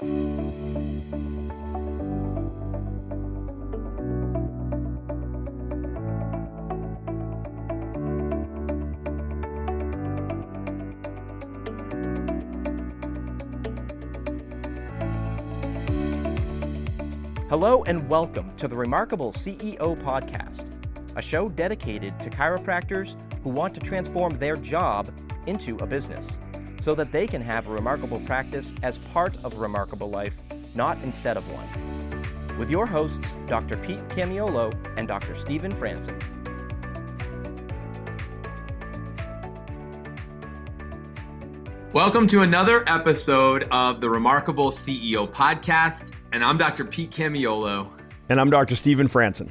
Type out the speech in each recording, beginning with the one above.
Hello and welcome to the Remarkable CEO Podcast, a show dedicated to chiropractors who want to transform their job into a business so that they can have a remarkable practice as part of a remarkable life, not instead of one. With your hosts, Dr. Pete Camiolo and Dr. Stephen Franson. Welcome to another episode of the Remarkable CEO Podcast and I'm Dr. Pete Camiolo. And I'm Dr. Stephen Franson.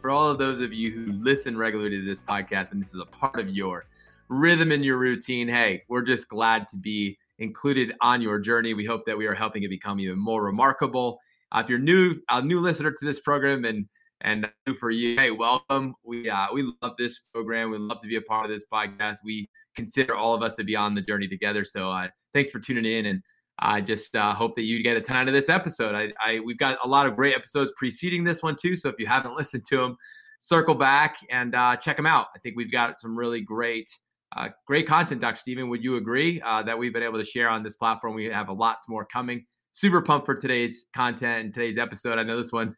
For all of those of you who listen regularly to this podcast, and this is a part of your rhythm in your routine, hey, we're just glad to be included on your journey. We hope that we are helping it become even more remarkable. Uh, if you're new, a new listener to this program, and and new for you, hey, welcome. We uh, we love this program. We love to be a part of this podcast. We consider all of us to be on the journey together. So uh, thanks for tuning in and I just uh, hope that you get a ton out of this episode. I, I, we've got a lot of great episodes preceding this one too. So if you haven't listened to them, circle back and uh, check them out. I think we've got some really great, uh, great content. Dr. Stephen, would you agree uh, that we've been able to share on this platform? We have a lots more coming. Super pumped for today's content and today's episode. I know this one.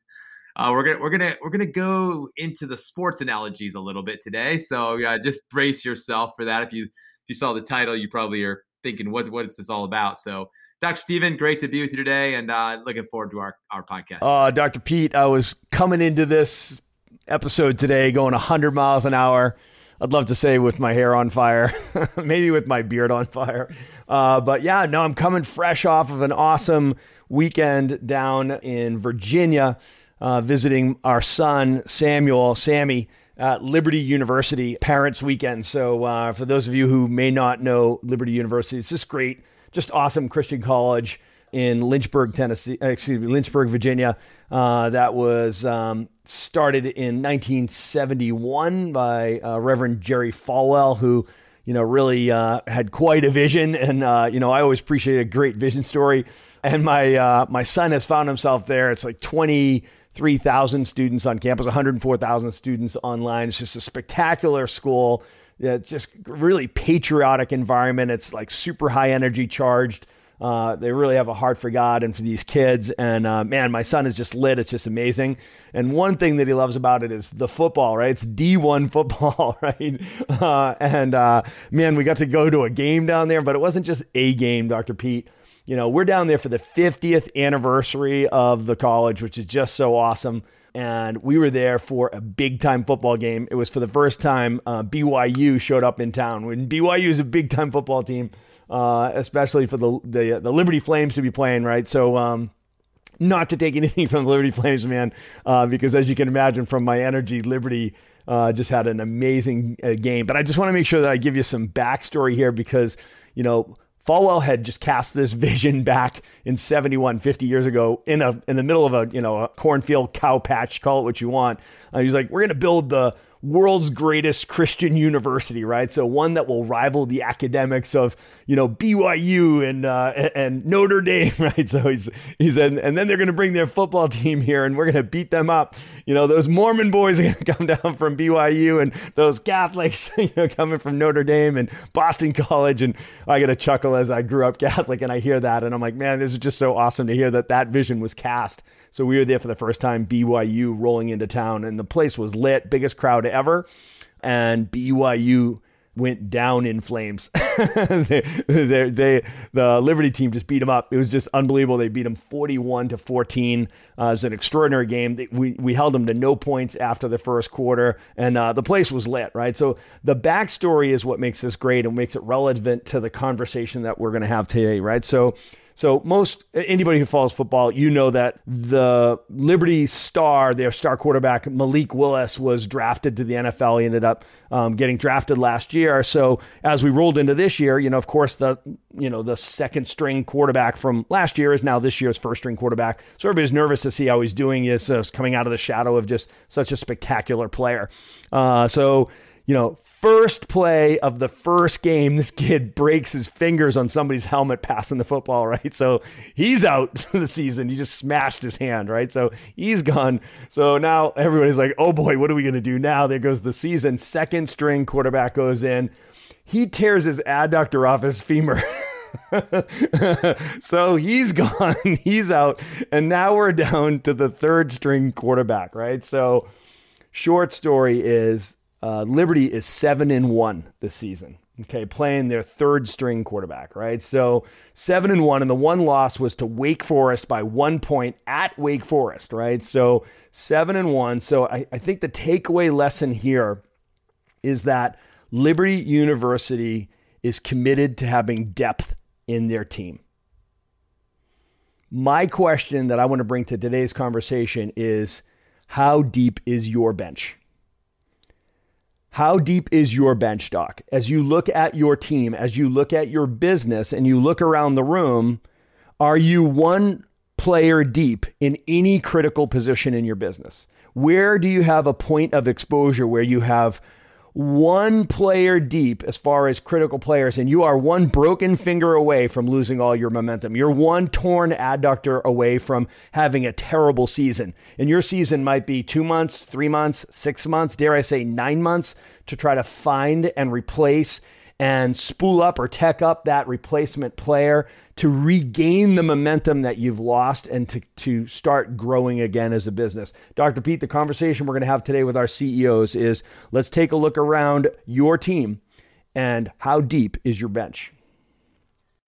Uh, we're gonna we're gonna we're gonna go into the sports analogies a little bit today. So yeah, just brace yourself for that. If you if you saw the title, you probably are thinking what what is this all about. So Dr. Stephen, great to be with you today and uh, looking forward to our, our podcast. Uh, Dr. Pete, I was coming into this episode today going 100 miles an hour. I'd love to say with my hair on fire, maybe with my beard on fire. Uh, but yeah, no, I'm coming fresh off of an awesome weekend down in Virginia, uh, visiting our son, Samuel, Sammy, at Liberty University Parents Weekend. So uh, for those of you who may not know Liberty University, it's just great just awesome Christian college in Lynchburg, Tennessee, uh, excuse me, Lynchburg, Virginia. Uh, that was um, started in 1971 by uh, Reverend Jerry Falwell, who you know really uh, had quite a vision, and uh, you know I always appreciate a great vision story. And my uh, my son has found himself there. It's like 23,000 students on campus, 104,000 students online. It's just a spectacular school yeah, just really patriotic environment. It's like super high energy charged. Uh, they really have a heart for God and for these kids. And uh, man, my son is just lit. It's just amazing. And one thing that he loves about it is the football, right? It's D1 football, right? Uh, and uh, man, we got to go to a game down there, but it wasn't just a game, Dr. Pete. You know, we're down there for the 50th anniversary of the college, which is just so awesome and we were there for a big time football game. It was for the first time uh, BYU showed up in town. When BYU is a big time football team, uh, especially for the, the, the Liberty Flames to be playing, right? So. Um, not to take anything from the Liberty Flames, man, uh, because as you can imagine from my energy, Liberty uh, just had an amazing uh, game. But I just want to make sure that I give you some backstory here because, you know, Falwell had just cast this vision back in 71, 50 years ago in a in the middle of a you know a cornfield cow patch, call it what you want. Uh, he's like, we're going to build the world's greatest Christian university, right? So one that will rival the academics of you know BYU and uh, and Notre Dame, right? So he's he's and, and then they're going to bring their football team here, and we're going to beat them up. You know those Mormon boys are going to come down from BYU, and those Catholics, you know, coming from Notre Dame and Boston College, and I get a chuckle as I grew up Catholic, and I hear that, and I'm like, man, this is just so awesome to hear that that vision was cast so we were there for the first time, BYU rolling into town, and the place was lit, biggest crowd ever. And BYU went down in flames. they, they, they, the Liberty team just beat them up. It was just unbelievable. They beat them 41 to 14. Uh, it was an extraordinary game. We, we held them to no points after the first quarter, and uh, the place was lit, right? So the backstory is what makes this great and makes it relevant to the conversation that we're going to have today, right? So so most anybody who follows football, you know that the Liberty star, their star quarterback Malik Willis, was drafted to the NFL. He ended up um, getting drafted last year. So as we rolled into this year, you know, of course the you know the second string quarterback from last year is now this year's first string quarterback. So everybody's nervous to see how he's doing. Is uh, coming out of the shadow of just such a spectacular player. Uh, so you know, first play of the first game, this kid breaks his fingers on somebody's helmet passing the football, right? So he's out for the season. He just smashed his hand, right? So he's gone. So now everybody's like, oh boy, what are we going to do now? There goes the season. Second string quarterback goes in. He tears his adductor off his femur. so he's gone. He's out. And now we're down to the third string quarterback, right? So, short story is uh, Liberty is seven and one this season. Okay, playing their third string quarterback, right? So seven and one, and the one loss was to Wake Forest by one point at Wake Forest, right? So seven and one. So I, I think the takeaway lesson here is that Liberty University is committed to having depth in their team. My question that I want to bring to today's conversation is how deep is your bench? How deep is your bench, Doc? As you look at your team, as you look at your business, and you look around the room, are you one player deep in any critical position in your business? Where do you have a point of exposure where you have one player deep as far as critical players, and you are one broken finger away from losing all your momentum. You're one torn adductor away from having a terrible season. And your season might be two months, three months, six months, dare I say nine months to try to find and replace and spool up or tech up that replacement player to regain the momentum that you've lost and to, to start growing again as a business. Dr. Pete, the conversation we're going to have today with our CEOs is let's take a look around your team and how deep is your bench?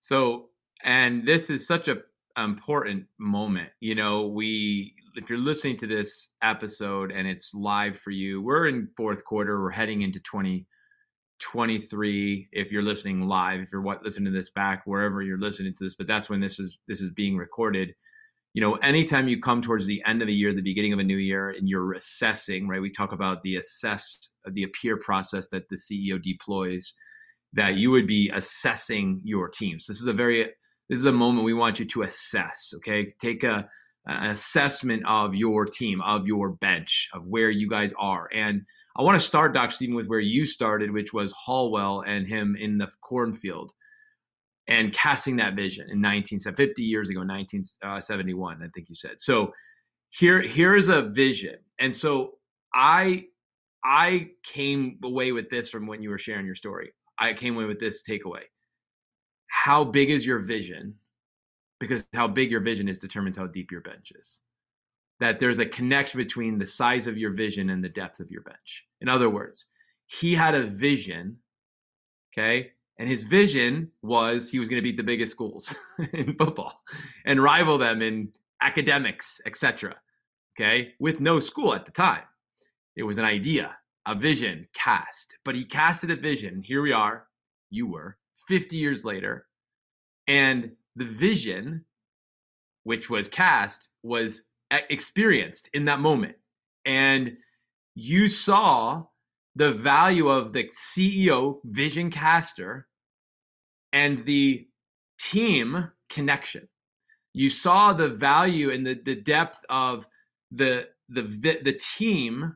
So, and this is such a important moment. You know, we if you're listening to this episode and it's live for you, we're in fourth quarter, we're heading into 20 23 if you're listening live if you're what listening to this back wherever you're listening to this but that's when this is this is being recorded. You know anytime you come towards the end of a year the beginning of a new year and you're assessing right we talk about the assess the appear process that the ceo deploys that you would be assessing your teams. This is a very this is a moment we want you to assess okay? Take a an assessment of your team of your bench of where you guys are and I want to start, Doc Stephen, with where you started, which was Falwell and him in the cornfield and casting that vision in 1950 years ago, 1971, uh, I think you said. So here, here is a vision. And so I, I came away with this from when you were sharing your story. I came away with this takeaway. How big is your vision? Because how big your vision is determines how deep your bench is that there's a connection between the size of your vision and the depth of your bench. In other words, he had a vision, okay? And his vision was he was going to beat the biggest schools in football and rival them in academics, etc. Okay? With no school at the time. It was an idea, a vision cast. But he casted a vision. Here we are, you were 50 years later. And the vision which was cast was experienced in that moment. And you saw the value of the CEO vision caster and the team connection. You saw the value and the, the depth of the the the team.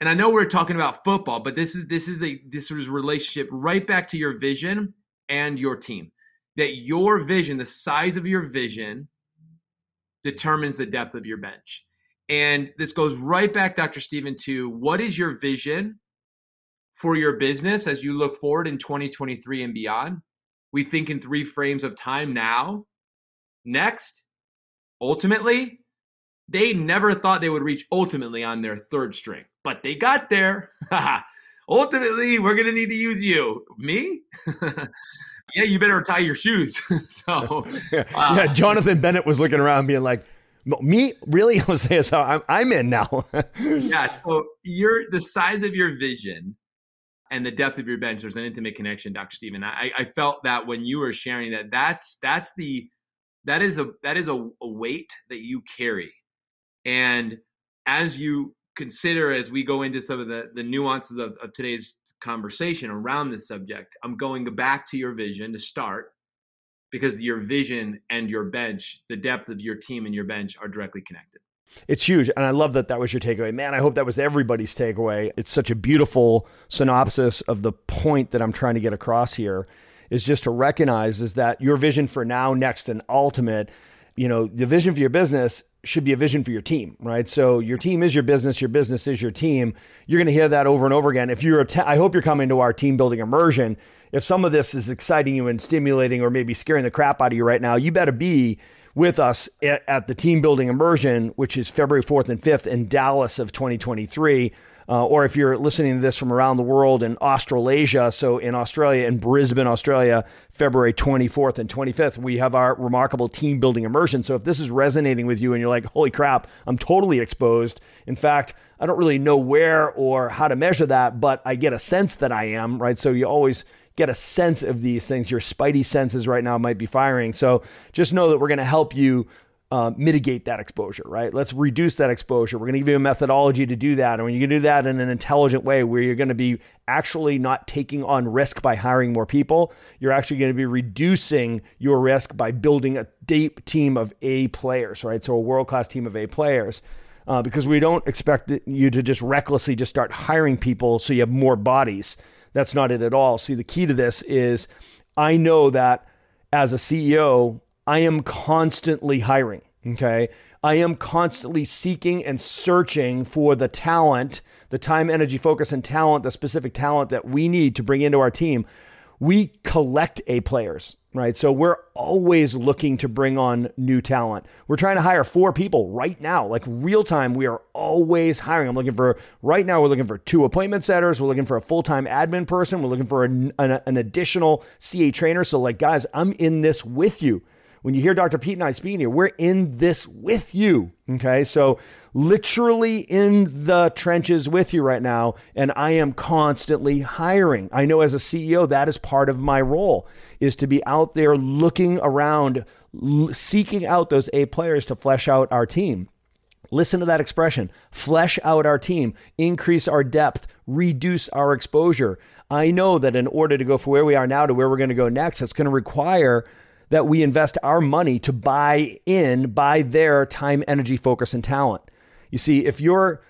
And I know we're talking about football, but this is this is a this is relationship right back to your vision and your team. That your vision, the size of your vision, determines the depth of your bench. And this goes right back, Dr. Stephen, to what is your vision for your business as you look forward in 2023 and beyond? We think in three frames of time now. Next, ultimately, they never thought they would reach ultimately on their third string, but they got there. ultimately, we're going to need to use you. Me? yeah, you better tie your shoes. so, yeah, uh, yeah, Jonathan Bennett was looking around, being like, "Me, really, Jose? So I'm I'm in now." yeah. So you're the size of your vision and the depth of your bench. There's an intimate connection, Dr. Stephen. I, I felt that when you were sharing that, that's that's the that is a that is a, a weight that you carry, and as you consider as we go into some of the the nuances of, of today's conversation around this subject, I'm going back to your vision to start because your vision and your bench, the depth of your team and your bench are directly connected. It's huge. And I love that that was your takeaway. Man, I hope that was everybody's takeaway. It's such a beautiful synopsis of the point that I'm trying to get across here is just to recognize is that your vision for now, next, and ultimate, you know, the vision for your business should be a vision for your team, right? So your team is your business, your business is your team. You're going to hear that over and over again. If you're, a te- I hope you're coming to our team building immersion. If some of this is exciting you and stimulating, or maybe scaring the crap out of you right now, you better be with us at, at the team building immersion, which is February 4th and 5th in Dallas of 2023. Uh, or if you're listening to this from around the world in Australasia, so in Australia, in Brisbane, Australia, February 24th and 25th, we have our remarkable team building immersion. So if this is resonating with you and you're like, holy crap, I'm totally exposed. In fact, I don't really know where or how to measure that, but I get a sense that I am, right? So you always get a sense of these things. Your spidey senses right now might be firing. So just know that we're going to help you uh, mitigate that exposure, right? Let's reduce that exposure. We're going to give you a methodology to do that. And when you can do that in an intelligent way where you're going to be actually not taking on risk by hiring more people, you're actually going to be reducing your risk by building a deep team of A players, right? So a world class team of A players. Uh, because we don't expect you to just recklessly just start hiring people so you have more bodies. That's not it at all. See, the key to this is I know that as a CEO, I am constantly hiring. Okay. I am constantly seeking and searching for the talent, the time, energy, focus, and talent, the specific talent that we need to bring into our team we collect A players, right? So we're always looking to bring on new talent. We're trying to hire four people right now, like real time. We are always hiring. I'm looking for, right now, we're looking for two appointment setters. We're looking for a full time admin person. We're looking for an, an, an additional CA trainer. So, like, guys, I'm in this with you. When you hear Dr. Pete and I speaking here, we're in this with you. Okay. So, literally in the trenches with you right now, and I am constantly hiring. I know as a CEO, that is part of my role is to be out there looking around, seeking out those A players to flesh out our team. Listen to that expression flesh out our team, increase our depth, reduce our exposure. I know that in order to go from where we are now to where we're going to go next, it's going to require that we invest our money to buy in, buy their time, energy, focus, and talent. You see, if you're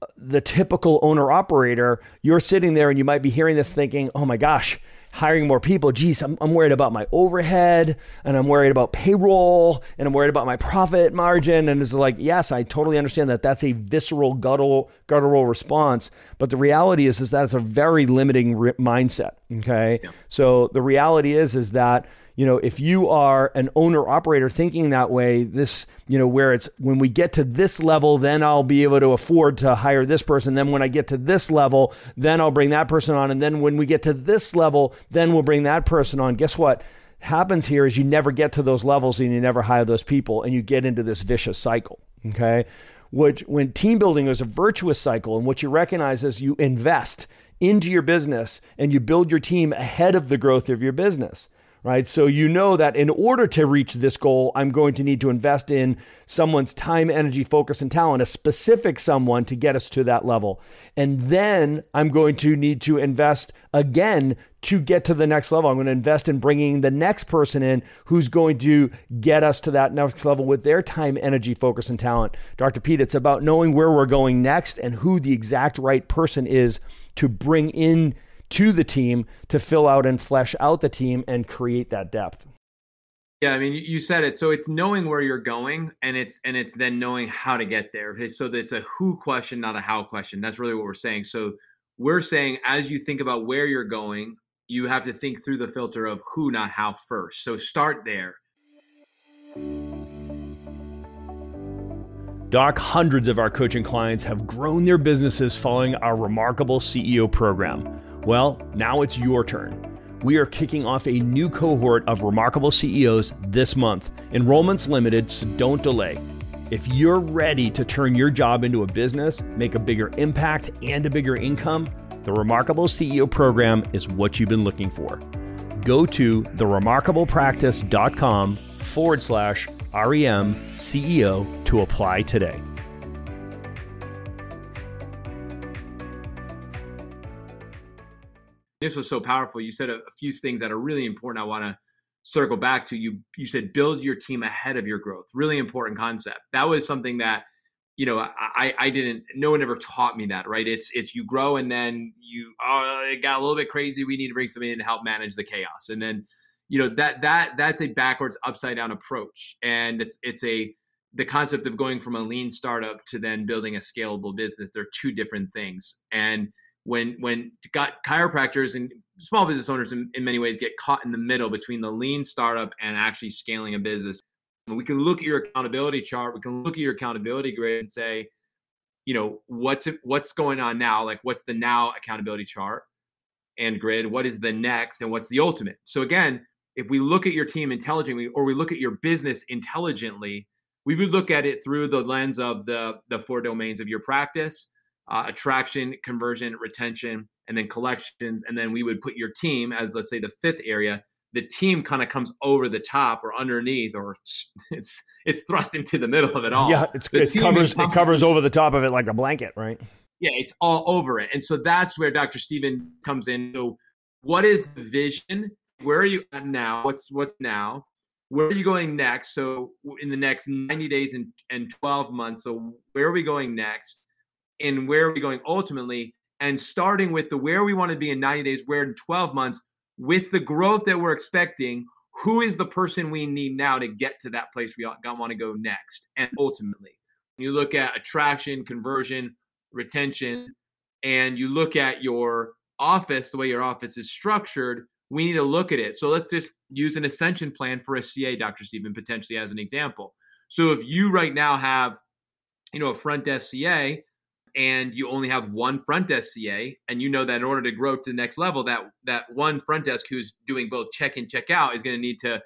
uh, the typical owner operator, you're sitting there and you might be hearing this thinking, oh my gosh, hiring more people. Geez, I'm, I'm worried about my overhead and I'm worried about payroll and I'm worried about my profit margin. And it's like, yes, I totally understand that that's a visceral, guttural, guttural response. But the reality is, is that it's a very limiting re- mindset. Okay. Yeah. So the reality is, is that you know, if you are an owner operator thinking that way, this, you know, where it's when we get to this level, then I'll be able to afford to hire this person. Then when I get to this level, then I'll bring that person on. And then when we get to this level, then we'll bring that person on. Guess what? Happens here is you never get to those levels and you never hire those people and you get into this vicious cycle. Okay. Which when team building is a virtuous cycle, and what you recognize is you invest into your business and you build your team ahead of the growth of your business right? So you know that in order to reach this goal, I'm going to need to invest in someone's time, energy, focus, and talent, a specific someone to get us to that level. And then I'm going to need to invest again to get to the next level. I'm going to invest in bringing the next person in who's going to get us to that next level with their time, energy, focus, and talent. Dr. Pete, it's about knowing where we're going next and who the exact right person is to bring in to the team to fill out and flesh out the team and create that depth. Yeah, I mean, you said it. So it's knowing where you're going, and it's and it's then knowing how to get there. Okay, so it's a who question, not a how question. That's really what we're saying. So we're saying as you think about where you're going, you have to think through the filter of who, not how first. So start there. Doc, hundreds of our coaching clients have grown their businesses following our remarkable CEO program. Well, now it's your turn. We are kicking off a new cohort of remarkable CEOs this month. Enrollment's limited, so don't delay. If you're ready to turn your job into a business, make a bigger impact, and a bigger income, the Remarkable CEO program is what you've been looking for. Go to theremarkablepractice.com forward slash REM CEO to apply today. This was so powerful. You said a, a few things that are really important. I want to circle back to you. You said build your team ahead of your growth. Really important concept. That was something that you know, I, I didn't, no one ever taught me that, right? It's, it's you grow and then you, oh, it got a little bit crazy. We need to bring somebody in to help manage the chaos. And then, you know, that, that, that's a backwards upside down approach. And it's, it's a, the concept of going from a lean startup to then building a scalable business. They're two different things. And when, when got chiropractors and small business owners in, in many ways get caught in the middle between the lean startup and actually scaling a business we can look at your accountability chart. We can look at your accountability grid and say, you know, what's what's going on now? Like, what's the now accountability chart and grid? What is the next, and what's the ultimate? So again, if we look at your team intelligently, or we look at your business intelligently, we would look at it through the lens of the the four domains of your practice: uh, attraction, conversion, retention, and then collections. And then we would put your team as, let's say, the fifth area the team kind of comes over the top or underneath or it's it's thrust into the middle of it all. Yeah, it's, it covers it covers over the top of it like a blanket, right? Yeah, it's all over it. And so that's where Dr. Stephen comes in. So what is the vision? Where are you at now? What's what's now? Where are you going next? So in the next 90 days and, and 12 months. So where are we going next? And where are we going ultimately? And starting with the where we want to be in 90 days, where in 12 months, with the growth that we're expecting, who is the person we need now to get to that place we want to go next? And ultimately, you look at attraction, conversion, retention, and you look at your office, the way your office is structured, we need to look at it. So let's just use an ascension plan for a CA, Dr. Stephen, potentially as an example. So if you right now have, you know, a front desk CA and you only have one front desk CA, and you know that in order to grow to the next level, that that one front desk who's doing both check in check out is going to need to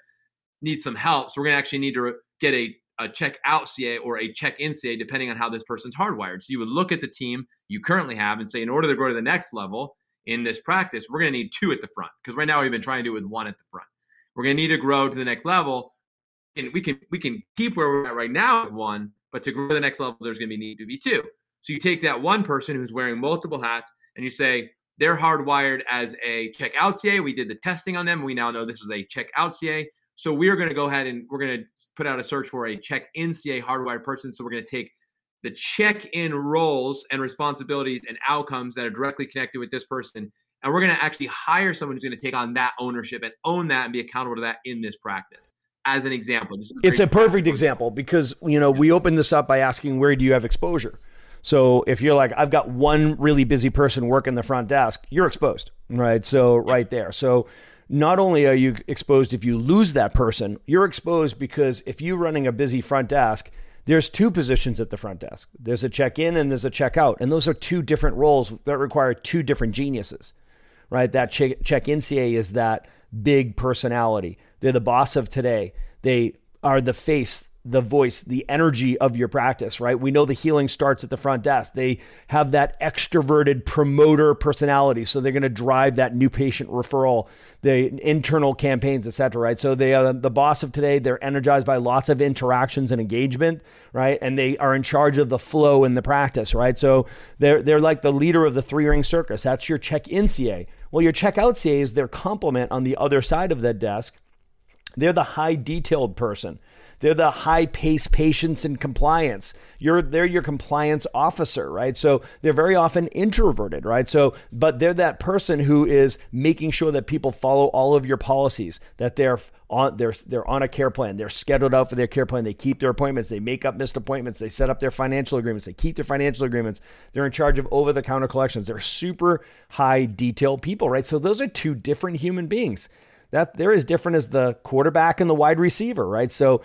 need some help. So we're going to actually need to get a a check out CA or a check in CA, depending on how this person's hardwired. So you would look at the team you currently have and say, in order to grow to the next level in this practice, we're going to need two at the front because right now we've been trying to do it with one at the front. We're going to need to grow to the next level, and we can we can keep where we're at right now with one, but to grow to the next level, there's going to be need to be two. So you take that one person who's wearing multiple hats and you say, they're hardwired as a checkout CA. We did the testing on them. We now know this is a checkout CA. So we are going to go ahead and we're going to put out a search for a check in CA hardwired person. So we're going to take the check in roles and responsibilities and outcomes that are directly connected with this person. And we're going to actually hire someone who's going to take on that ownership and own that and be accountable to that in this practice. As an example, it's a perfect example because you know we opened this up by asking where do you have exposure, so if you're like, I've got one really busy person working the front desk, you're exposed, right? So right there. So not only are you exposed if you lose that person, you're exposed because if you're running a busy front desk, there's two positions at the front desk. There's a check in and there's a check out. And those are two different roles that require two different geniuses, right? That check in CA is that big personality. They're the boss of today. They are the face the voice, the energy of your practice, right? We know the healing starts at the front desk. They have that extroverted promoter personality, so they're going to drive that new patient referral, the internal campaigns, etc. Right? So they are the boss of today. They're energized by lots of interactions and engagement, right? And they are in charge of the flow in the practice, right? So they're they're like the leader of the three ring circus. That's your check-in CA. Well, your check-out CA is their complement on the other side of that desk. They're the high detailed person they're the high pace patience and compliance. You're they're your compliance officer, right? So they're very often introverted, right? So, but they're that person who is making sure that people follow all of your policies, that they're on they're they're on a care plan. They're scheduled out for their care plan. They keep their appointments. They make up missed appointments. They set up their financial agreements. They keep their financial agreements. They're in charge of over the counter collections. They're super high detailed people, right? So those are two different human beings. That they're as different as the quarterback and the wide receiver, right? So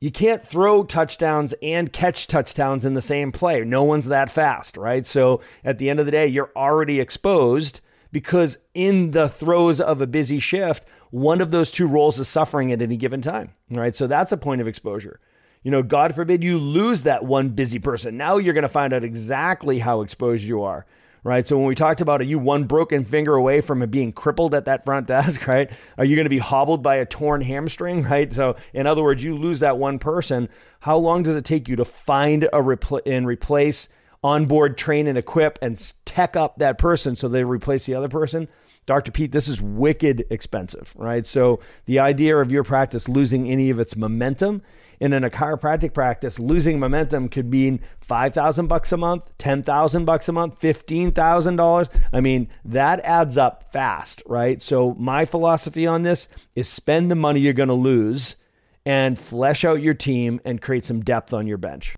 you can't throw touchdowns and catch touchdowns in the same play. No one's that fast, right? So at the end of the day, you're already exposed because in the throes of a busy shift, one of those two roles is suffering at any given time, right? So that's a point of exposure. You know, God forbid you lose that one busy person. Now you're going to find out exactly how exposed you are right? So when we talked about are you one broken finger away from being crippled at that front desk, right? Are you going to be hobbled by a torn hamstring, right? So in other words, you lose that one person. How long does it take you to find a repl- and replace, onboard, train, and equip and tech up that person so they replace the other person? Dr. Pete, this is wicked expensive, right? So the idea of your practice losing any of its momentum And in a chiropractic practice, losing momentum could mean 5,000 bucks a month, 10,000 bucks a month, $15,000. I mean, that adds up fast, right? So my philosophy on this is spend the money you're going to lose and flesh out your team and create some depth on your bench.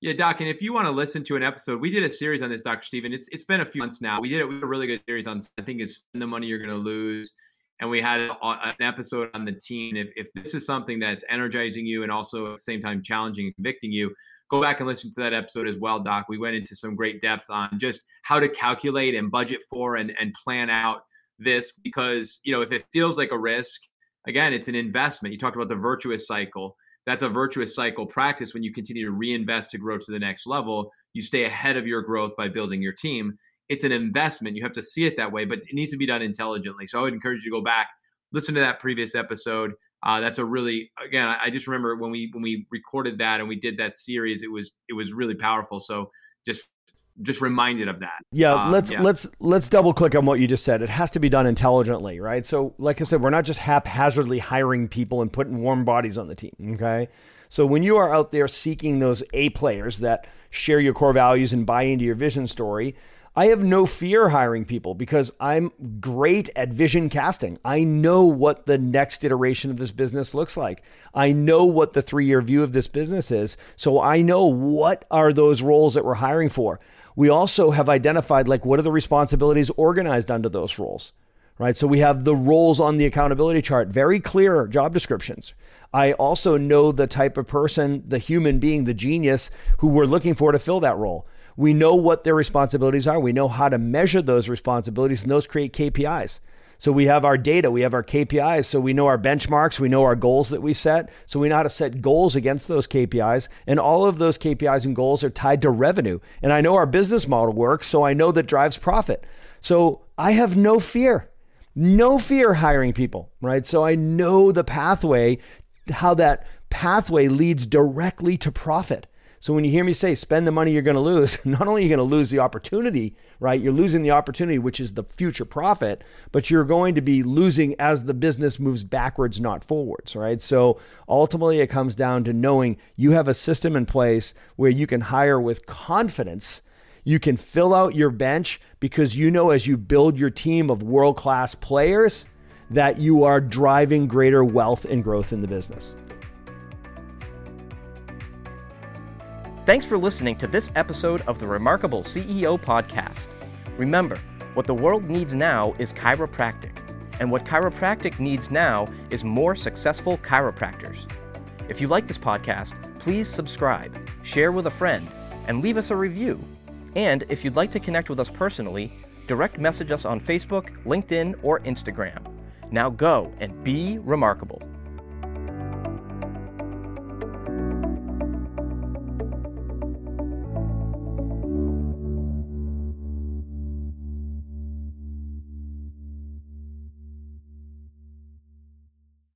Yeah, Doc, and if you want to listen to an episode, we did a series on this, Dr. Stephen. It's it's been a few months now. We did it. We did a really good series on I think it's spend the money you're going to lose and we had an episode on the team. If, if this is something that's energizing you and also at the same time challenging and convicting you, go back and listen to that episode as well, Doc. We went into some great depth on just how to calculate and budget for and, and plan out this because, you know, if it feels like a risk, again, it's an investment. You talked about the virtuous cycle. That's a virtuous cycle practice when you continue to reinvest to grow to the next level. You stay ahead of your growth by building your team it's an investment. You have to see it that way, but it needs to be done intelligently. So I would encourage you to go back, listen to that previous episode. Uh, that's a really again. I, I just remember when we when we recorded that and we did that series. It was it was really powerful. So just just reminded of that. Yeah, um, let's yeah. let's let's double click on what you just said. It has to be done intelligently, right? So, like I said, we're not just haphazardly hiring people and putting warm bodies on the team. Okay, so when you are out there seeking those A players that share your core values and buy into your vision story, I have no fear hiring people because I'm great at vision casting. I know what the next iteration of this business looks like. I know what the three year view of this business is. So I know what are those roles that we're hiring for. We also have identified like what are the responsibilities organized under those roles, right? So we have the roles on the accountability chart, very clear job descriptions. I also know the type of person, the human being, the genius who we're looking for to fill that role. We know what their responsibilities are. We know how to measure those responsibilities, and those create KPIs. So we have our data, we have our KPIs, so we know our benchmarks, we know our goals that we set. So we know how to set goals against those KPIs. And all of those KPIs and goals are tied to revenue. And I know our business model works, so I know that drives profit. So I have no fear, no fear hiring people, right? So I know the pathway, how that pathway leads directly to profit. So when you hear me say spend the money you're going to lose, not only are you going to lose the opportunity, right? You're losing the opportunity, which is the future profit, but you're going to be losing as the business moves backwards, not forwards, right? So ultimately, it comes down to knowing you have a system in place where you can hire with confidence. You can fill out your bench because you know as you build your team of world class players that you are driving greater wealth and growth in the business. Thanks for listening to this episode of the Remarkable CEO Podcast. Remember, what the world needs now is chiropractic, and what chiropractic needs now is more successful chiropractors. If you like this podcast, please subscribe, share with a friend, and leave us a review. And if you'd like to connect with us personally, direct message us on Facebook, LinkedIn, or Instagram. Now go and be remarkable.